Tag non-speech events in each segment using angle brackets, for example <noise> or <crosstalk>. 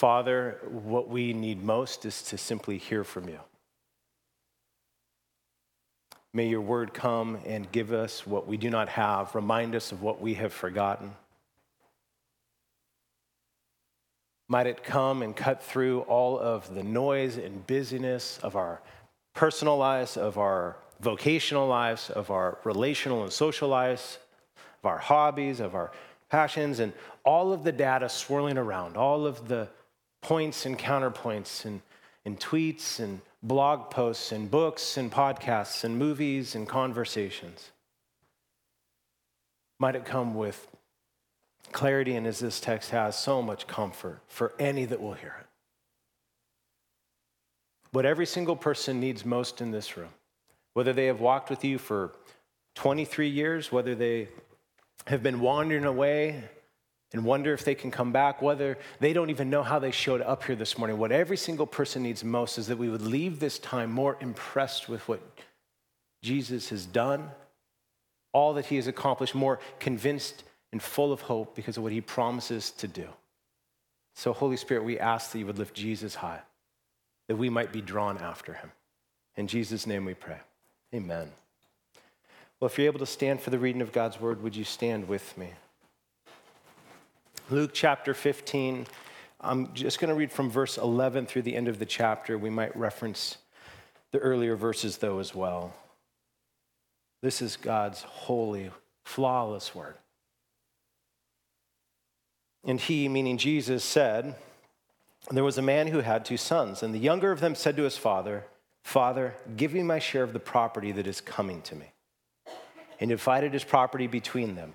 Father, what we need most is to simply hear from you. May your word come and give us what we do not have, remind us of what we have forgotten. Might it come and cut through all of the noise and busyness of our personal lives, of our vocational lives, of our relational and social lives, of our hobbies, of our passions, and all of the data swirling around, all of the points and counterpoints and, and tweets and blog posts and books and podcasts and movies and conversations. Might it come with clarity and as this text has, so much comfort for any that will hear it. What every single person needs most in this room, whether they have walked with you for 23 years, whether they have been wandering away and wonder if they can come back, whether they don't even know how they showed up here this morning. What every single person needs most is that we would leave this time more impressed with what Jesus has done, all that he has accomplished, more convinced and full of hope because of what he promises to do. So, Holy Spirit, we ask that you would lift Jesus high, that we might be drawn after him. In Jesus' name we pray. Amen. Well, if you're able to stand for the reading of God's word, would you stand with me? Luke chapter 15. I'm just going to read from verse 11 through the end of the chapter. We might reference the earlier verses, though, as well. This is God's holy, flawless word. And he, meaning Jesus, said, There was a man who had two sons, and the younger of them said to his father, Father, give me my share of the property that is coming to me. And divided his property between them.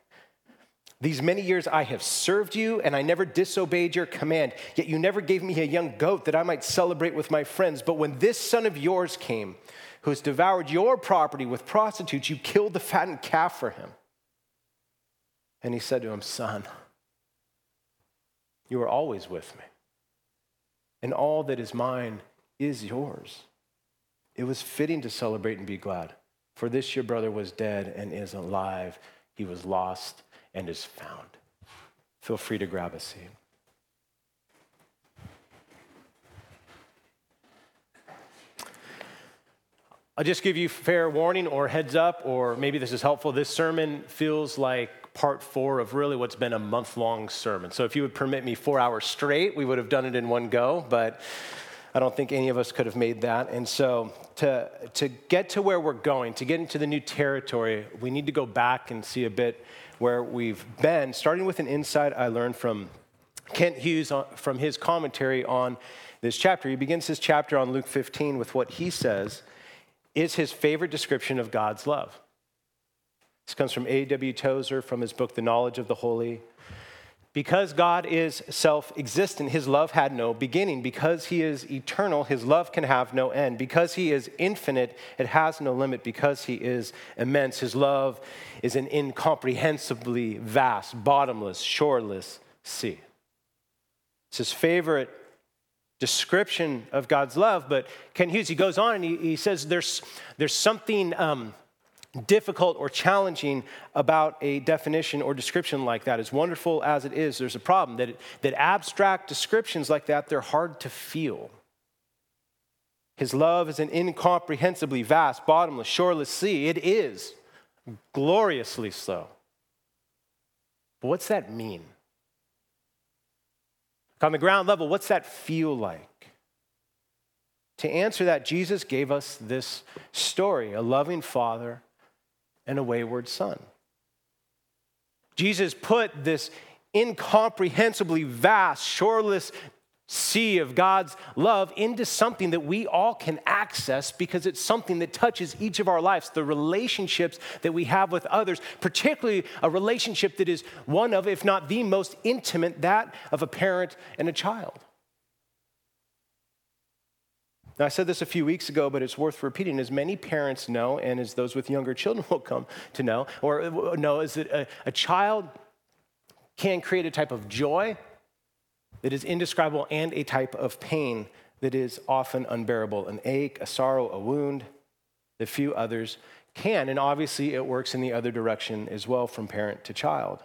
these many years I have served you, and I never disobeyed your command. Yet you never gave me a young goat that I might celebrate with my friends. But when this son of yours came, who has devoured your property with prostitutes, you killed the fattened calf for him. And he said to him, Son, you are always with me, and all that is mine is yours. It was fitting to celebrate and be glad, for this your brother was dead and is alive. He was lost and is found. Feel free to grab a seat. I'll just give you fair warning or heads up, or maybe this is helpful. This sermon feels like part four of really what's been a month long sermon. So if you would permit me four hours straight, we would have done it in one go, but I don't think any of us could have made that. And so to, to get to where we're going, to get into the new territory, we need to go back and see a bit where we've been, starting with an insight I learned from Kent Hughes, uh, from his commentary on this chapter, he begins his chapter on Luke 15 with what he says is his favorite description of God's love. This comes from A.W. Tozer from his book, The Knowledge of the Holy. Because God is self existent, his love had no beginning. Because he is eternal, his love can have no end. Because he is infinite, it has no limit. Because he is immense, his love is an incomprehensibly vast, bottomless, shoreless sea. It's his favorite description of God's love, but Kent Hughes, he goes on and he, he says there's, there's something um, difficult or challenging about a definition or description like that. As wonderful as it is, there's a problem that, that abstract descriptions like that, they're hard to feel. His love is an incomprehensibly vast, bottomless, shoreless sea. It is gloriously so. But what's that mean? On the ground level, what's that feel like? To answer that, Jesus gave us this story a loving father and a wayward son. Jesus put this incomprehensibly vast, shoreless sea of God's love into something that we all can access because it's something that touches each of our lives, the relationships that we have with others, particularly a relationship that is one of, if not the most intimate, that of a parent and a child. Now, I said this a few weeks ago, but it's worth repeating. As many parents know, and as those with younger children <laughs> will come to know, or uh, know, is that a, a child can create a type of joy that is indescribable and a type of pain that is often unbearable an ache, a sorrow, a wound that few others can. And obviously, it works in the other direction as well from parent to child.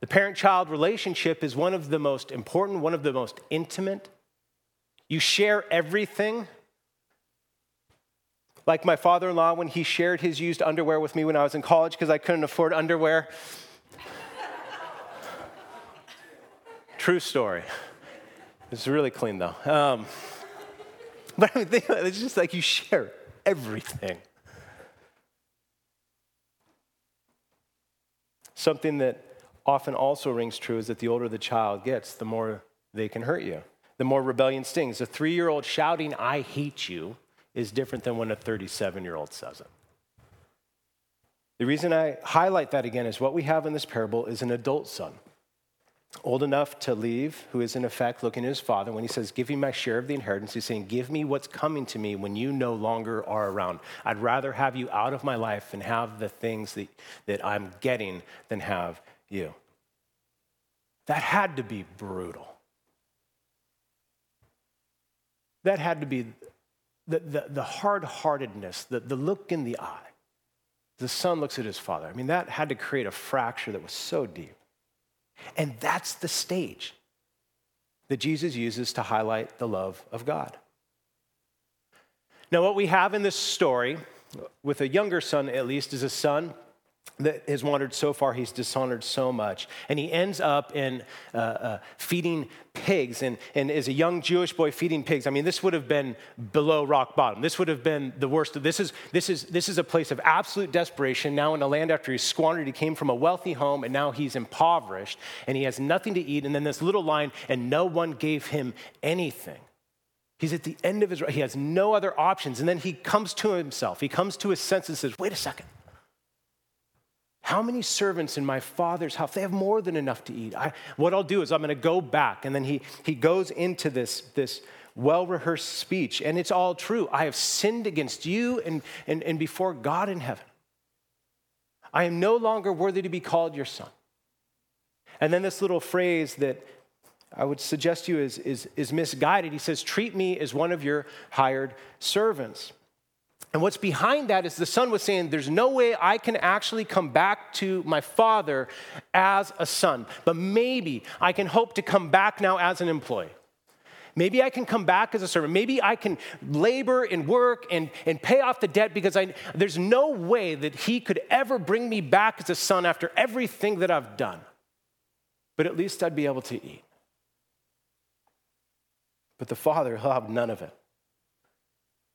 The parent child relationship is one of the most important, one of the most intimate. You share everything. Like my father in law, when he shared his used underwear with me when I was in college because I couldn't afford underwear. <laughs> True story. It's really clean though. Um, <laughs> but I mean, it's just like you share everything. Something that often also rings true is that the older the child gets, the more they can hurt you, the more rebellion stings. A three year old shouting, I hate you, is different than when a 37 year old says it. The reason I highlight that again is what we have in this parable is an adult son old enough to leave, who is in effect looking at his father, when he says, Give me my share of the inheritance, he's saying, Give me what's coming to me when you no longer are around. I'd rather have you out of my life and have the things that, that I'm getting than have you. That had to be brutal. That had to be the, the, the hard heartedness, the, the look in the eye. The son looks at his father. I mean, that had to create a fracture that was so deep. And that's the stage that Jesus uses to highlight the love of God. Now, what we have in this story, with a younger son at least, is a son that has wandered so far, he's dishonored so much. And he ends up in uh, uh, feeding pigs. And, and as a young Jewish boy feeding pigs, I mean, this would have been below rock bottom. This would have been the worst. This is, this is, this is a place of absolute desperation. Now, in a land after he's squandered, he came from a wealthy home, and now he's impoverished, and he has nothing to eat. And then this little line, and no one gave him anything. He's at the end of his, he has no other options. And then he comes to himself. He comes to his senses and says, wait a second. How many servants in my father's house? They have more than enough to eat. I, what I'll do is I'm going to go back. And then he, he goes into this, this well rehearsed speech, and it's all true. I have sinned against you and, and, and before God in heaven. I am no longer worthy to be called your son. And then this little phrase that I would suggest to you is, is, is misguided. He says, Treat me as one of your hired servants. And what's behind that is the son was saying, There's no way I can actually come back to my father as a son, but maybe I can hope to come back now as an employee. Maybe I can come back as a servant. Maybe I can labor and work and, and pay off the debt because I, there's no way that he could ever bring me back as a son after everything that I've done. But at least I'd be able to eat. But the father, he'll have none of it.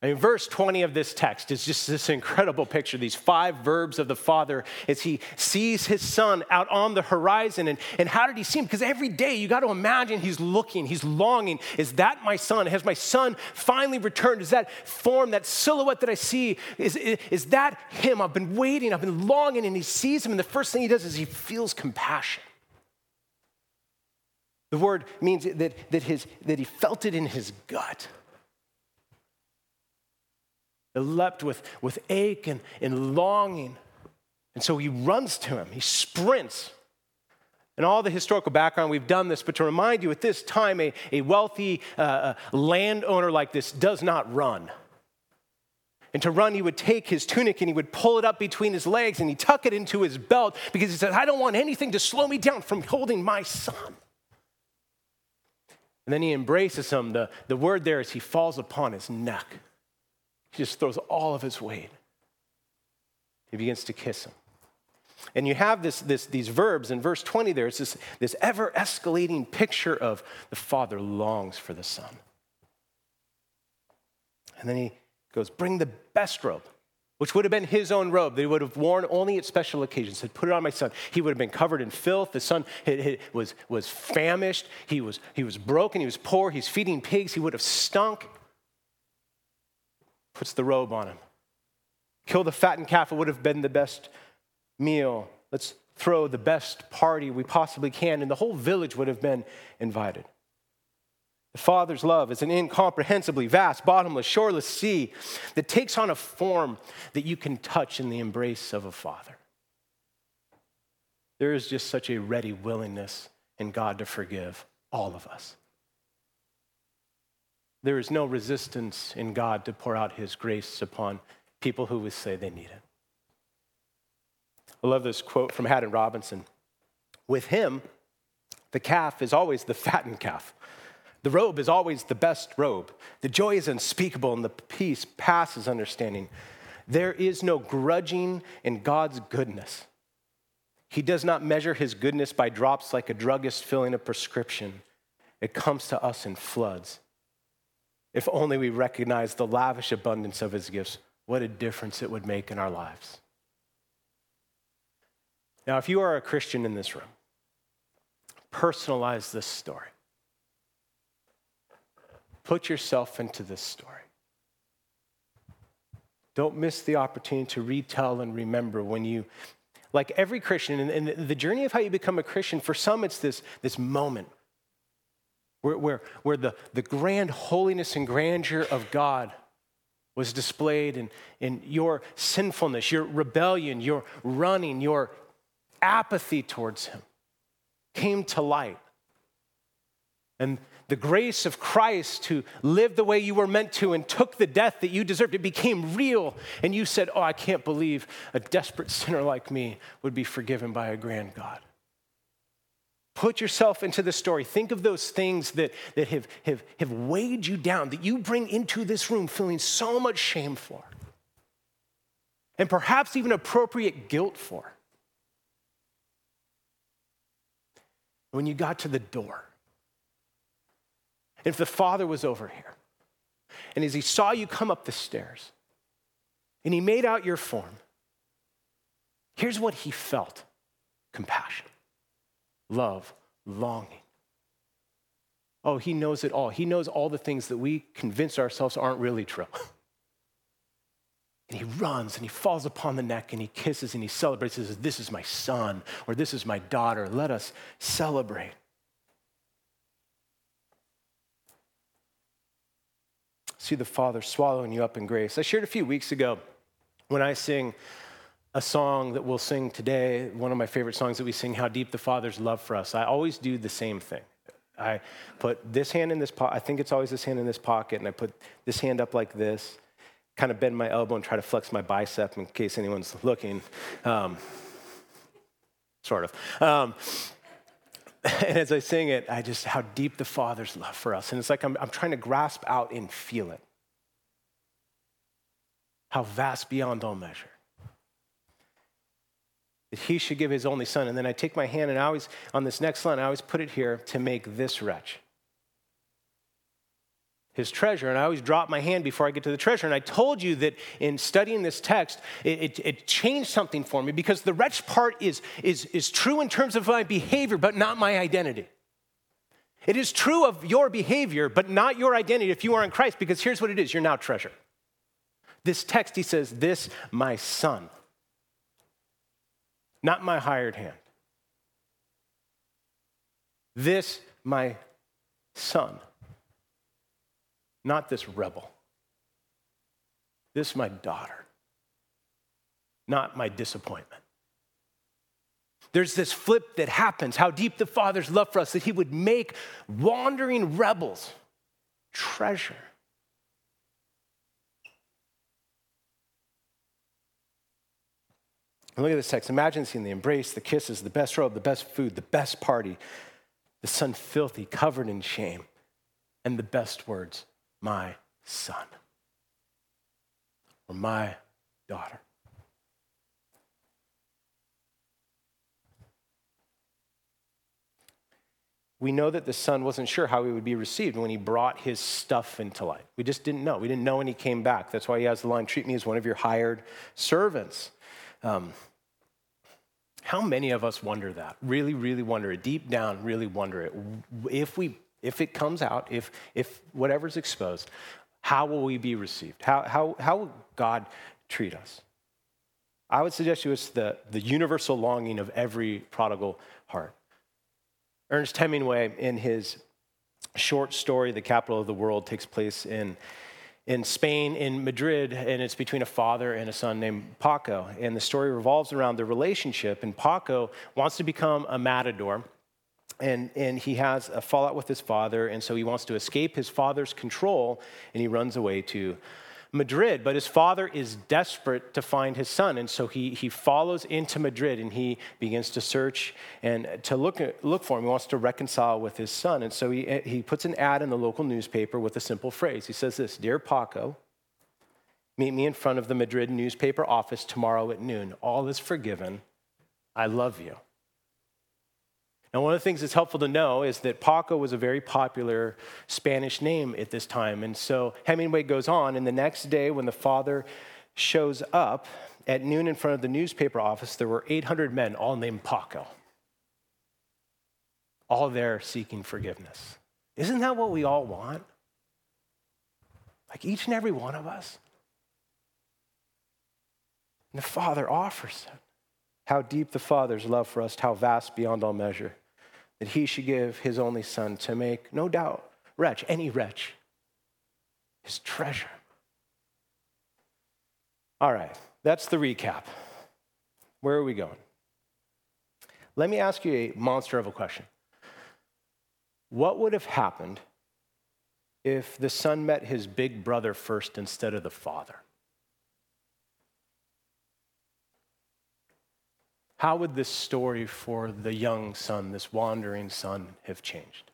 I mean, verse 20 of this text is just this incredible picture, these five verbs of the Father as he sees his son out on the horizon. And, and how did he see him? Because every day you got to imagine he's looking, he's longing. Is that my son? Has my son finally returned? Is that form, that silhouette that I see, is, is, that him? I've been waiting, I've been longing, and he sees him. And the first thing he does is he feels compassion. The word means that, that, his, that he felt it in his gut. Leapt with, with ache and, and longing. And so he runs to him, he sprints. And all the historical background, we've done this, but to remind you, at this time, a, a wealthy uh, uh, landowner like this does not run. And to run, he would take his tunic and he would pull it up between his legs and he'd tuck it into his belt because he said, I don't want anything to slow me down from holding my son. And then he embraces him. The, the word there is he falls upon his neck. He just throws all of his weight. He begins to kiss him. And you have this, this, these verbs in verse 20 there. It's this, this ever escalating picture of the father longs for the son. And then he goes, Bring the best robe, which would have been his own robe that he would have worn only at special occasions. Said, Put it on my son. He would have been covered in filth. The son was, was famished. He was, he was broken. He was poor. He's feeding pigs. He would have stunk puts the robe on him. Kill the fattened calf, it would have been the best meal. Let's throw the best party we possibly can, and the whole village would have been invited. The Father's love is an incomprehensibly vast, bottomless, shoreless sea that takes on a form that you can touch in the embrace of a Father. There is just such a ready willingness in God to forgive all of us. There is no resistance in God to pour out his grace upon people who would say they need it. I love this quote from Haddon Robinson. With him, the calf is always the fattened calf. The robe is always the best robe. The joy is unspeakable and the peace passes understanding. There is no grudging in God's goodness. He does not measure his goodness by drops like a druggist filling a prescription. It comes to us in floods. If only we recognize the lavish abundance of his gifts, what a difference it would make in our lives. Now, if you are a Christian in this room, personalize this story. Put yourself into this story. Don't miss the opportunity to retell and remember when you, like every Christian, and, the journey of how you become a Christian, for some it's this, this moment where, where, where the, the grand holiness and grandeur of God was displayed in, in your sinfulness, your rebellion, your running, your apathy towards Him came to light. And the grace of Christ who lived the way you were meant to and took the death that you deserved, it became real. And you said, Oh, I can't believe a desperate sinner like me would be forgiven by a grand God. Put yourself into the story. Think of those things that, that have, have, have weighed you down, that you bring into this room feeling so much shame for, and perhaps even appropriate guilt for. When you got to the door, if the father was over here, and as he saw you come up the stairs, and he made out your form, here's what he felt compassion love, longing. Oh, he knows it all. He knows all the things that we convince ourselves aren't really true. <laughs> And he runs and he falls upon the neck and he kisses and he celebrates. Says, This is my son or this is my daughter. Let us celebrate. See the Father swallowing you up in grace. I shared a few weeks ago when I sing a song that we'll sing today, one of my favorite songs that we sing, How Deep the Father's Love for Us. I always do the same thing. I put this hand in this pocket, I think it's always this hand in this pocket, and I put this hand up like this, kind of bend my elbow and try to flex my bicep in case anyone's looking. Um, sort of. Um, <laughs> and as I sing it, I just, how deep the Father's love for us. And it's like I'm, I'm trying to grasp out and feel it. How vast beyond all measure that he should give his only son. And then I take my hand and I always, on this next line, I always put it here to make this wretch his treasure. And I always drop my hand before I get to the treasure. And I told you that in studying this text, it, it, it, changed something for me because the wretch part is, is, is true in terms of my behavior, but not my identity. It is true of your behavior, but not your identity if you are in Christ, because here's what it is you're now treasure. This text, he says, This, my son, not my hired hand. This, my son not this rebel. This my daughter, not my disappointment. There's this flip that happens how deep the Father's love for us that He would make wandering rebels treasure. And look at this text. Imagine seeing the embrace, the kisses, the best robe, the best food, the best party, the son filthy, covered in shame, and the best words my son or my daughter. We know that the son wasn't sure how he would be received when he brought his stuff into light. We just didn't know. We didn't know when he came back. That's why he has the line treat me as one of your hired servants. Um, how many of us wonder that? Really, really wonder it. Deep down, really wonder it. If we if it comes out, if, if whatever's exposed, how will we be received? How, how, how will God treat us? I would suggest to you it's the, the universal longing of every prodigal heart. Ernest Hemingway, in his short story, The Capital of the World, takes place in, in Spain, in Madrid, and it's between a father and a son named Paco. And the story revolves around the relationship, and Paco wants to become a matador and, and he has a fallout with his father, and so he wants to escape his father's control, and he runs away to Madrid. But his father is desperate to find his son, and so he, he follows into Madrid and he begins to search and to look, look for him. He wants to reconcile with his son, and so he, he puts an ad in the local newspaper with a simple phrase. He says this Dear Paco, meet me in front of the Madrid newspaper office tomorrow at noon. All is forgiven. I love you. Now, one of the things that's helpful to know is that Paco was a very popular Spanish name at this time. And so Hemingway goes on, and the next day, when the father shows up at noon in front of the newspaper office, there were 800 men, all named Paco, all there seeking forgiveness. Isn't that what we all want? Like each and every one of us. And the Father offers it. How deep the Father's love for us, how vast beyond all measure that he should give his only son to make, no doubt, wretch, any wretch, his treasure. All right, that's the recap. Where are we going? Let me ask you a monster of a question. What would have happened if the son met his big brother first instead of the father? How would this story for the young son, this wandering son, have changed?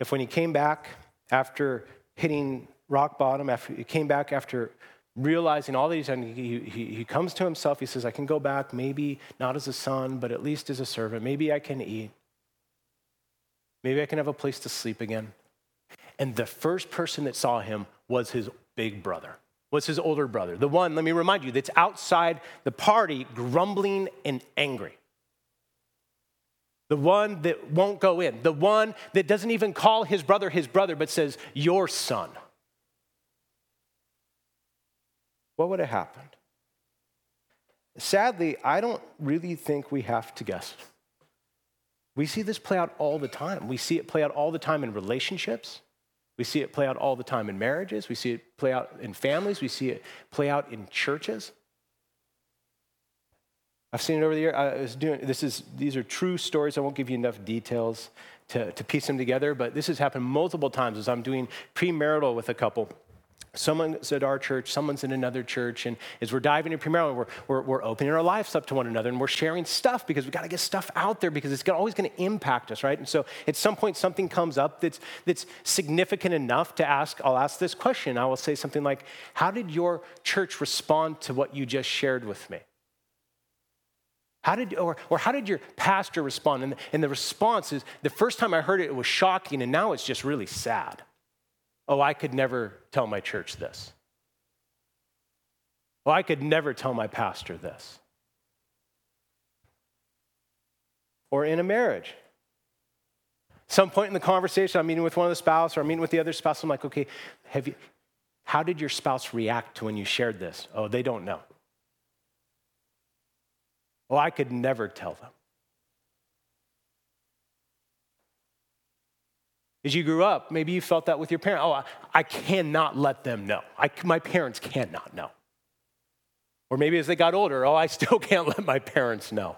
If when he came back after hitting rock bottom, after he came back after realizing all these, and he, he, he comes to himself, he says, I can go back, maybe not as a son, but at least as a servant. Maybe I can eat. Maybe I can have a place to sleep again. And the first person that saw him was his big brother was his older brother, the one, let me remind you, that's outside the party grumbling and angry. The one that won't go in, the one that doesn't even call his brother his brother, but says, Your son. What would have happened? Sadly, I don't really think we have to guess. We see this play out all the time. We see it play out all the time in relationships. We see it play out all the time in marriages. We see it play out in families. We see it play out in churches. I've seen it over the year. I was doing this is these are true stories. I won't give you enough details to, to piece them together, but this has happened multiple times as I'm doing premarital with a couple. Someone's at our church, someone's in another church, and as we're diving into premarital, we're, we're, we're opening our lives up to one another and we're sharing stuff because we got to get stuff out there because it's always going to impact us, right? And so at some point, something comes up that's, that's significant enough to ask, I'll ask this question. I will say something like, How did your church respond to what you just shared with me? How did, or, or how did your pastor respond? And, and the response is the first time I heard it, it was shocking, and now it's just really sad. Oh, I could never tell my church this. Oh, I could never tell my pastor this. Or in a marriage. Some point in the conversation, I'm meeting with one of the spouse or I'm meeting with the other spouse. I'm like, okay, have you, how did your spouse react to when you shared this? Oh, they don't know. Well, I could never tell them. As you grew up, maybe you felt that with your parents. Oh, I, I cannot let them know. I, my parents cannot know. Or maybe as they got older, oh, I still <laughs> can't let my parents know.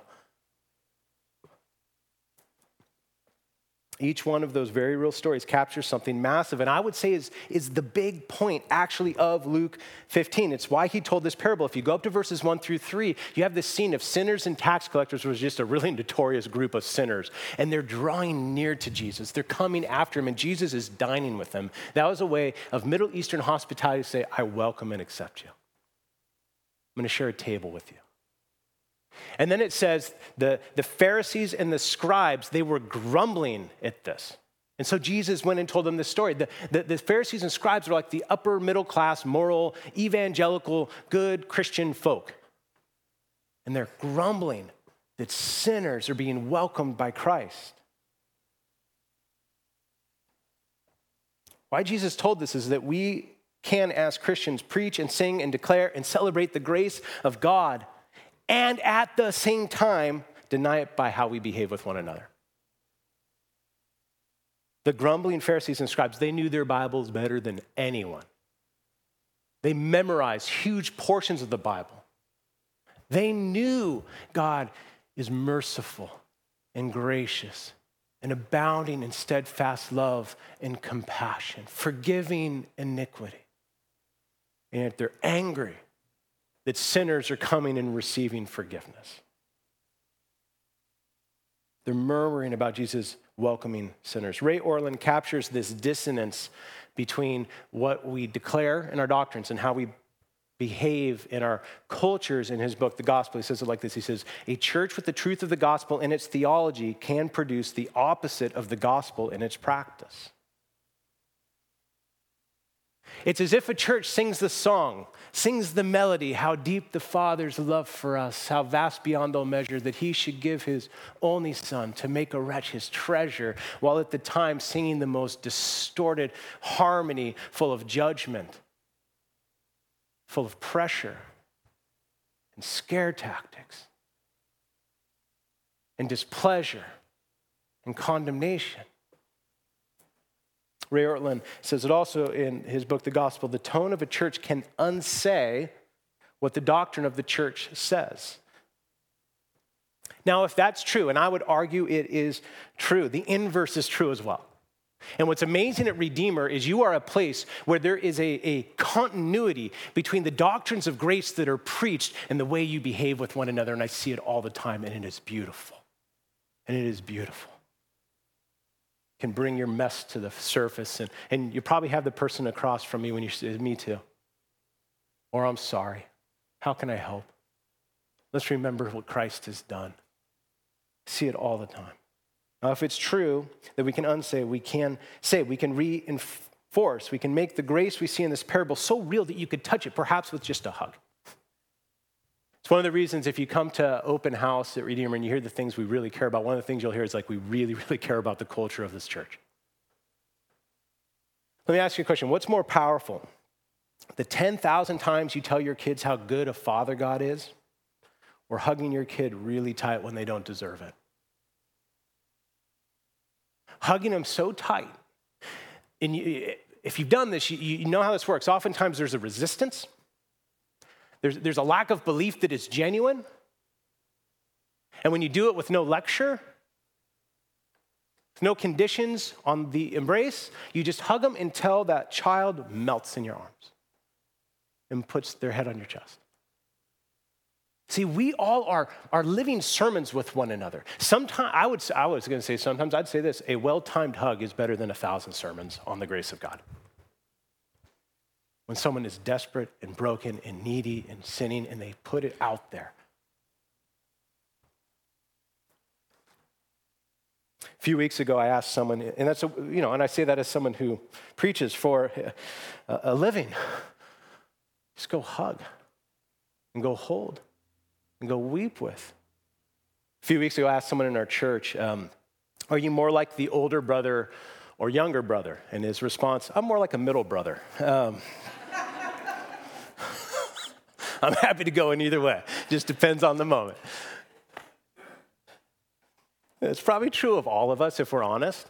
Each one of those very real stories captures something massive, and I would say is, is the big point actually of Luke 15. It's why he told this parable. If you go up to verses 1 through 3, you have this scene of sinners and tax collectors, was just a really <laughs> notorious group of sinners, and they're drawing near to Jesus. They're coming after him, and Jesus is dining with them. That was a way of Middle Eastern hospitality to say, I welcome and accept you. I'm going to share a table with you. And then it says the, the Pharisees and the scribes, they were grumbling at this. And so Jesus went and told them this story. The, the, the, Pharisees and scribes were like the upper middle class, moral, evangelical, good Christian folk. And they're grumbling that sinners are being welcomed by Christ. Why Jesus told this is that we can, as Christians, preach and sing and declare and celebrate the grace of God and at the same time deny it by how we behave with one another. The grumbling Pharisees and scribes, they knew their Bibles better than anyone. They memorized huge portions of the Bible. They knew God is merciful and gracious and abounding in steadfast love and compassion, forgiving iniquity. And yet they're angry that sinners are coming and receiving forgiveness. They're murmuring about Jesus welcoming sinners. Ray Ortlund captures this dissonance between what we declare in our doctrines and how we behave in our cultures in his book, The Gospel. He says it like this He says, A church with the truth of the gospel in its theology can produce the opposite of the gospel in its practice. It's as if a church sings the song, sings the melody, how deep the Father's love for us, how vast beyond all measure that he should give his only Son to make a wretch his treasure, while at the time singing the most distorted harmony full of judgment, full of pressure and scare tactics and displeasure and condemnation. Ray Ortlund says it also in his book, The Gospel the tone of a church can unsay what the doctrine of the church says. Now, if that's true, and I would argue it is true, the inverse is true as well. And what's amazing at Redeemer is you are a place where there is a, a, continuity between the doctrines of grace that are preached and the way you behave with one another. And I see it all the time, and it is beautiful. And it is beautiful can bring your mess to the surface. And, and you probably have the person across from me when you say, Me too. Or I'm sorry. How can I help? Let's remember what Christ has done. See it all the time. Now, if it's true that we can unsay, we can say, we can reinforce, we can make the grace we see in this parable so real that you could touch it, perhaps with just a hug. It's one of the reasons if you come to open house at Redeemer and you hear the things we really care about, one of the things you'll hear is like, we really, <laughs> really care about the culture of this church. Let me ask you a question What's more powerful? The 10,000 times you tell your kids how good a father God is, or hugging your kid really tight when they don't deserve it? Hugging them so tight. And you, if you've done this, you, you know how this works. Oftentimes there's a resistance. There's, there's a lack of belief that is genuine. And when you do it with no lecture, no conditions on the embrace, you just hug them until that child melts in your arms and puts their head on your chest. See, we all are, are living sermons with one another. Sometimes I would I was going to say sometimes I'd say this: a well-timed hug is better than a thousand sermons on the grace of God when someone is desperate and broken and needy and sinning and they put it out there. A few weeks ago, I asked someone, and that's, a, you know, and I say that as someone who preaches for a, a living. Just go hug and go hold and go weep with. A few weeks ago, I asked someone in our church, um, Are you more like the older brother or younger brother? And his response, I'm more like a middle brother. Um, <laughs> I'm happy to go in either way, just depends on the moment. It's probably true of all of us if we're honest.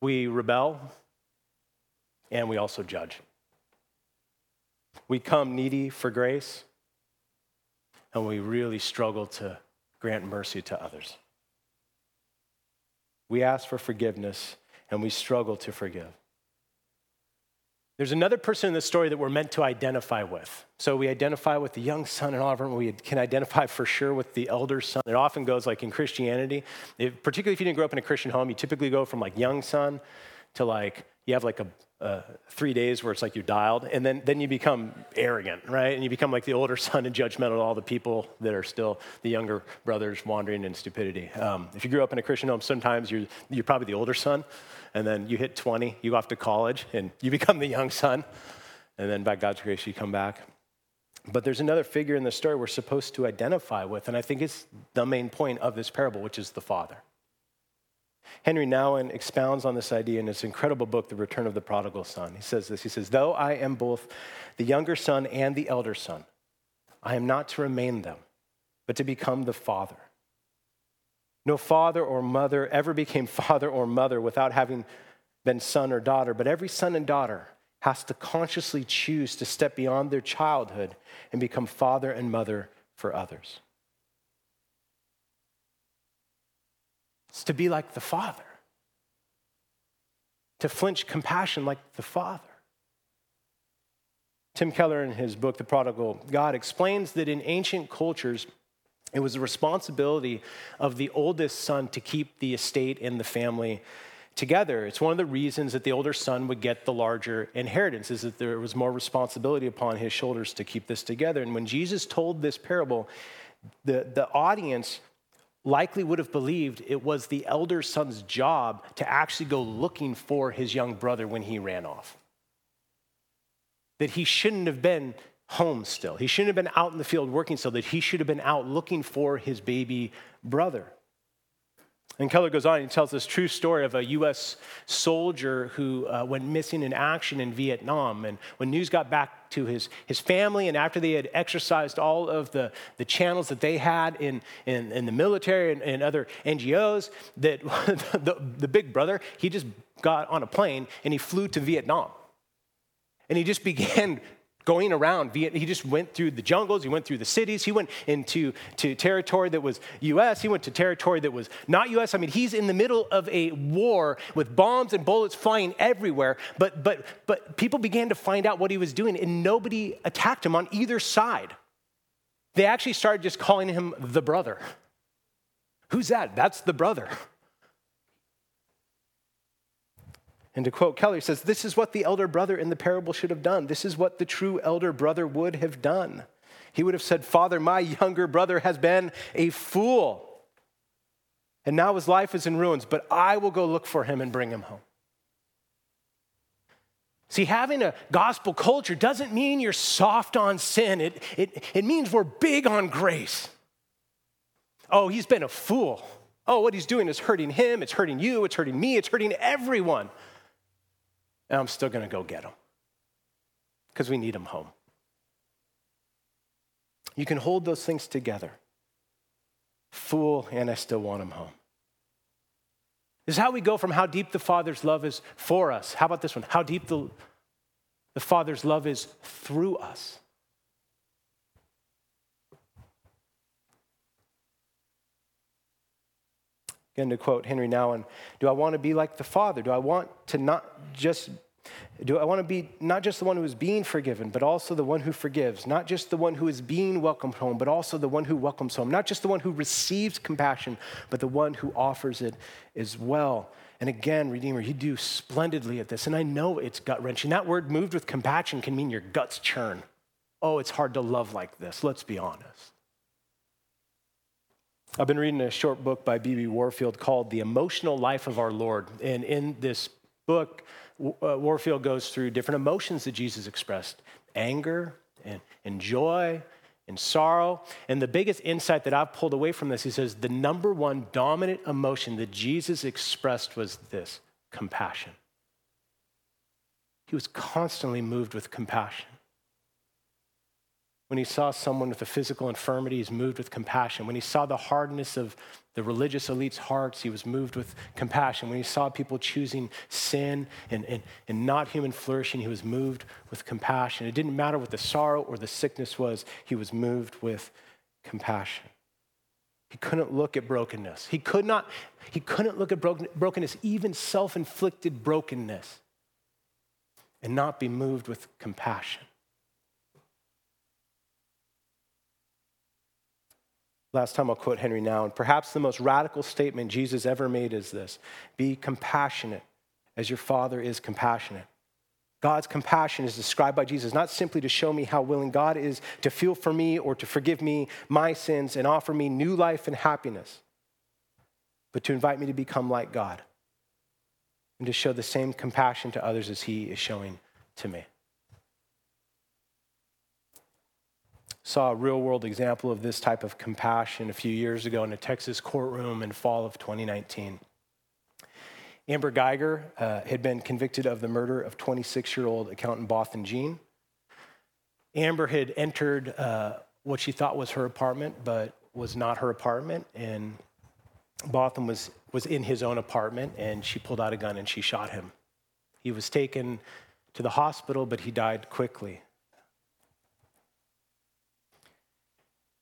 We rebel and we also judge. We come needy for grace and we really struggle to grant mercy to others. We ask for forgiveness and we struggle to forgive. There's another person in the story that we're meant to identify with. So we identify with the young son Oliver, and we can identify for sure with the elder son. It often goes like in Christianity, if, particularly if you didn't grow up in a Christian home, you typically go from like young son to like, you have like a uh, three days where it's like you're dialed, and then, then you become arrogant, right? And you become like the older <laughs> son and judgmental to all the people that are still the younger brothers wandering in stupidity. Um, if you grew up in a Christian home, sometimes you're, you're probably the older son, and then you hit 20, you go off to college, and you <laughs> become the young son, and then by God's grace, you come back. But there's another figure in the story we're supposed to identify with, and I think it's the main point of this parable, which is the father. Henri Nouwen expounds on this idea in his incredible book, The Return of the Prodigal Son. He says this He says, Though I am both the younger son and the elder son, I am not to remain them, but to become the father. No father or mother ever became <laughs> father or mother without having been son or daughter, but every son and daughter has to consciously choose to step beyond their childhood and become father and mother for others. It's to be like the Father, to flinch compassion like the Father. Tim Keller, in his book, The Prodigal God, explains that in ancient cultures, it was the responsibility of the oldest son to keep the estate and the family together. It's one of the reasons that the older son would get the larger inheritance, is that there was more responsibility upon his shoulders to keep this together. And when Jesus told this parable, the, the audience likely would have believed it was the elder son's job to actually go looking for his young brother when he ran off. That he shouldn't have been home still. He shouldn't have been out in the field working still, that he should have been out looking for his baby brother. And Keller goes on, and tells this true story of a US soldier who uh, went missing in action in Vietnam. And when news got back to his, his family, and after they had exercised all of the, the channels that they had in, in, in the military and, and other NGOs, that <laughs> the, the big brother, he just got on a plane and he flew to Vietnam. And he just <laughs> began going around. He just went through the jungles, he went through the cities, he went into to territory that was US, he went to territory that was not US. I mean, he's in the middle of a war with bombs and bullets flying everywhere, but but but people began to find out what he was doing and nobody attacked him on either side. They actually started just calling him the brother. Who's that? That's the brother. And to quote Keller, he says, This is what the elder brother in the parable should have done. This is what the true elder brother would have done. He would have said, Father, my younger brother has been a fool. And now his life is in ruins, but I will go look for him and bring him home. See, having a gospel culture doesn't mean you're soft on sin, it, it, it means we're big on grace. Oh, he's been a fool. Oh, what he's doing is hurting him, it's hurting you, it's hurting me, it's hurting everyone and I'm still going to go get them because we need them home. You can hold those things together. Fool, and I still want them home. This is how we go from how deep the Father's love is for us. How about this one? How deep the, the Father's love is through us. To quote Henri Nouwen, do I want to be like the Father? Do I want to not just do I want to be not just the one who is being forgiven, but also the one who forgives? Not just the one who is being welcomed home, but also the one who welcomes home. Not just the one who receives compassion, but the one who offers it as well. And again, Redeemer, you do splendidly at this. And I know it's gut wrenching. That word moved with compassion can mean your guts churn. Oh, it's hard to love like this. Let's be honest. I've been reading a short book by B.B. Warfield called The Emotional Life of Our Lord. And in this book, uh, Warfield goes through different emotions that Jesus expressed anger and, and joy and sorrow. And the biggest insight that I've pulled away from this, he says, the number one dominant emotion that Jesus expressed was this compassion. He was constantly moved with compassion. When he saw someone with a physical infirmity, he's moved with compassion. When he saw the hardness of the religious elite's hearts, he was moved with compassion. When he saw people choosing sin and, and, and not human flourishing, he was moved with compassion. It didn't matter what the sorrow or the sickness was, he was moved with compassion. He couldn't look at brokenness. He could not, he couldn't look at broken, brokenness, even self-inflicted brokenness, and not be moved with compassion. Last time I'll quote Henri Nouwen. Perhaps the most radical statement Jesus ever made is this Be compassionate as your Father is compassionate. God's compassion is described by Jesus not simply to show me how willing God is to feel for me or to forgive me my sins and offer me new life and happiness, but to invite me to become like God and to show the same compassion to others as He is showing to me. Saw a real world example of this type of compassion a few years ago in a Texas courtroom in fall of 2019. Amber Guyger uh, had been convicted of the murder of 26 year old accountant Botham Jean. Amber had entered uh, what she thought was her apartment, but was not her apartment. And Botham was, was in his own apartment, and she pulled out a gun and she shot him. He was taken to the hospital, but he died quickly.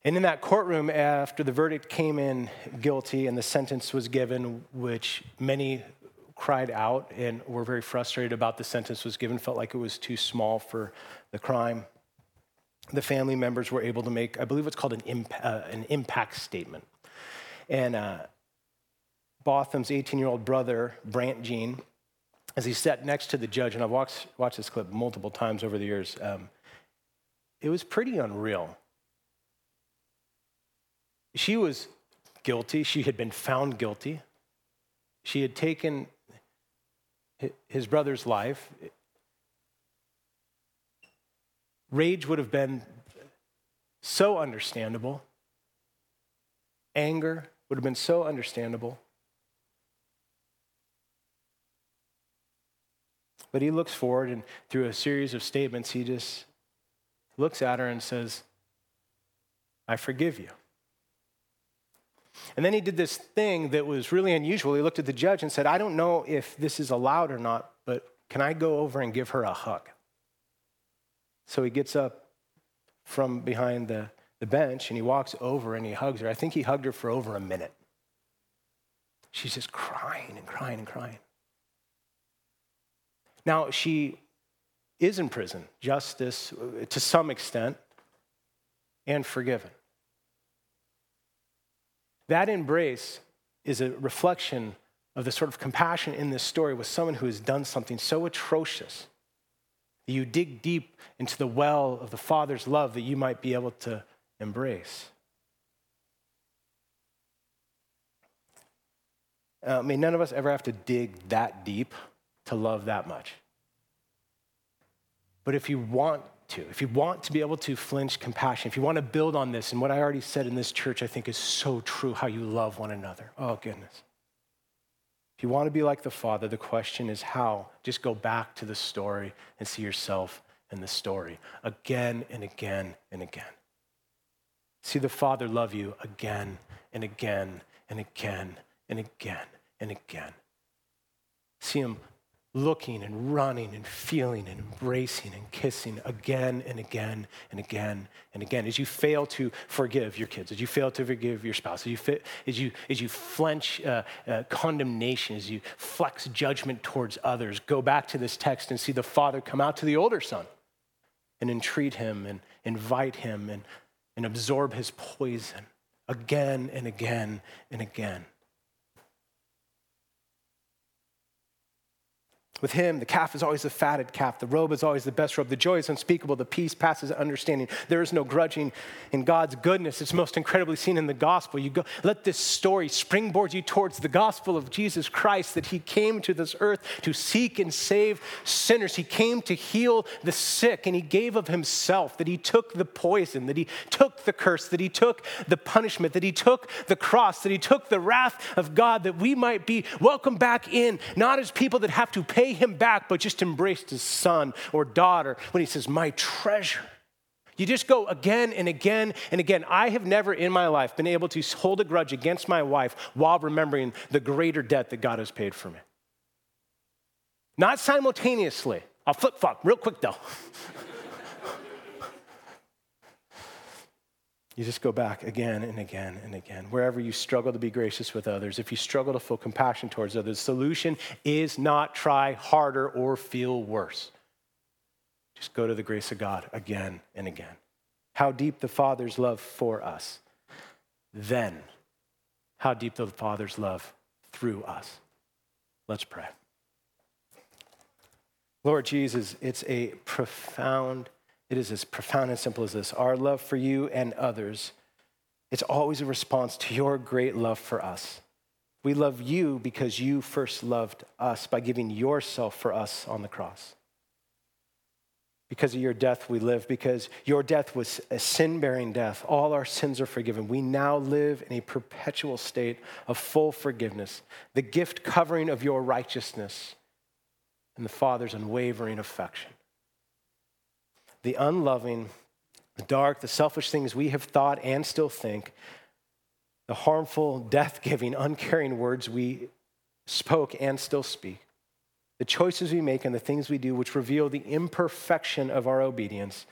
And in that courtroom, after the verdict came in guilty and the sentence was given, which many cried out and were very frustrated about the sentence was given, felt like it was too small for the crime. The family members were able to make, I believe it's called an, imp- uh, an impact statement. And uh, Botham's 18 year old brother, Brandt Jean, as he sat next to the judge, and I've watched, watched this clip multiple times over the years, um, it was pretty unreal she was guilty. She had been found guilty. She had taken his brother's life. Rage would have been so understandable. Anger would have been so understandable. But he looks forward and through a series of statements, he just looks at her and says, I forgive you. And then he did this thing that was really unusual. He looked at the judge and said, I don't know if this is allowed or not, but can I go over and give her a hug? So he gets up from behind the, the bench and he walks over and he hugs her. I think he hugged her for over a minute. She's just crying and crying and crying. Now, she is in prison, justice uh, to some extent, and forgiven. That embrace is a reflection of the sort of compassion in this story with someone who has done something so atrocious that you dig deep into the well of the Father's love that you might be able to embrace. Uh, mean, none of us ever have to dig that deep to love that much. But if you want to, if you want to be able to flinch compassion, if you want to build on this, and what I already said in this church, I think is so true how you love one another. Oh, goodness. If you want to be like the Father, the question is how? Just go back to the story and see yourself in the story again and again and again. See the Father love you again and again and again and again and again. See Him looking and running and feeling and embracing and kissing again and again and again and again. As you fail to forgive your kids, as you fail to forgive your spouse, as you, fi- as you, as you flinch uh, uh, condemnation, as you flex judgment towards others, go back to this text and see the father come out to the older son and entreat him and invite him and, and absorb his poison again and again and again. With him, the calf is always the fatted calf. The robe is always the best robe. The joy is unspeakable. The peace passes understanding. There is no grudging in God's goodness. It's most incredibly seen in the gospel. You go, let this story springboard you towards the gospel of Jesus Christ that he came to this earth to seek and save sinners. He came to heal the sick and he gave of himself, that he took the poison, that he took the curse, that he took the punishment, that he took the cross, that he took the wrath of God, that we might be welcomed back in, not as people that have to pay pay him back, but just embraced his son or daughter when he says, My treasure. You just go again and again and again. I have never in my life been able to hold a grudge against my wife while remembering the greater debt that God has paid for me. Not simultaneously. I'll flip flop real quick though. <laughs> You just go back again and again and again. Wherever you struggle to be gracious with others, if you struggle to feel compassion towards others, the solution is not try harder or feel worse. Just go to the grace of God again and again. How deep the Father's love for us. Then, how deep the Father's love through us. Let's pray. Lord Jesus, it's a profound it is as profound and simple as this our love for you and others. It's always a response to your great love for us. We love you because you first loved us by giving yourself for us on the cross. Because of your death, we live. Because your death was a sin bearing death. All our sins are forgiven. We now live in a perpetual state of full forgiveness, the gift covering of your righteousness, and the Father's unwavering affection the unloving, the dark, the selfish things we have thought and still think, the harmful, death giving, uncaring words we spoke and still speak, the choices we make and the things we do, which reveal the imperfection of our obedience,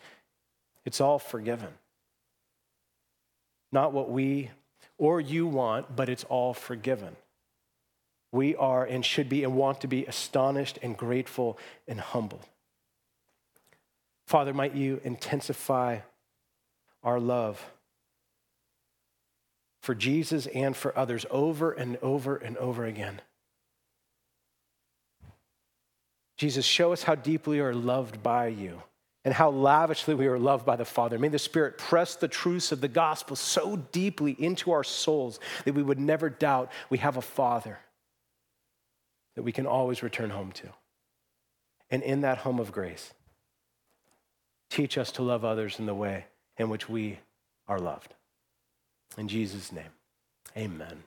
it's all forgiven. Not what we or you want, but it's all forgiven. We are and should be and want to be astonished and grateful and humble. Father, might you intensify our love for Jesus and for others over and over and over again. Jesus, show us how deeply we are loved by you and how lavishly we are loved by the Father. May the Spirit press the truths of the gospel so deeply into our souls that we would never doubt we have a Father that we can always return home to. And in that home of grace, Teach us to love others in the way in which we are loved. In Jesus' name, amen.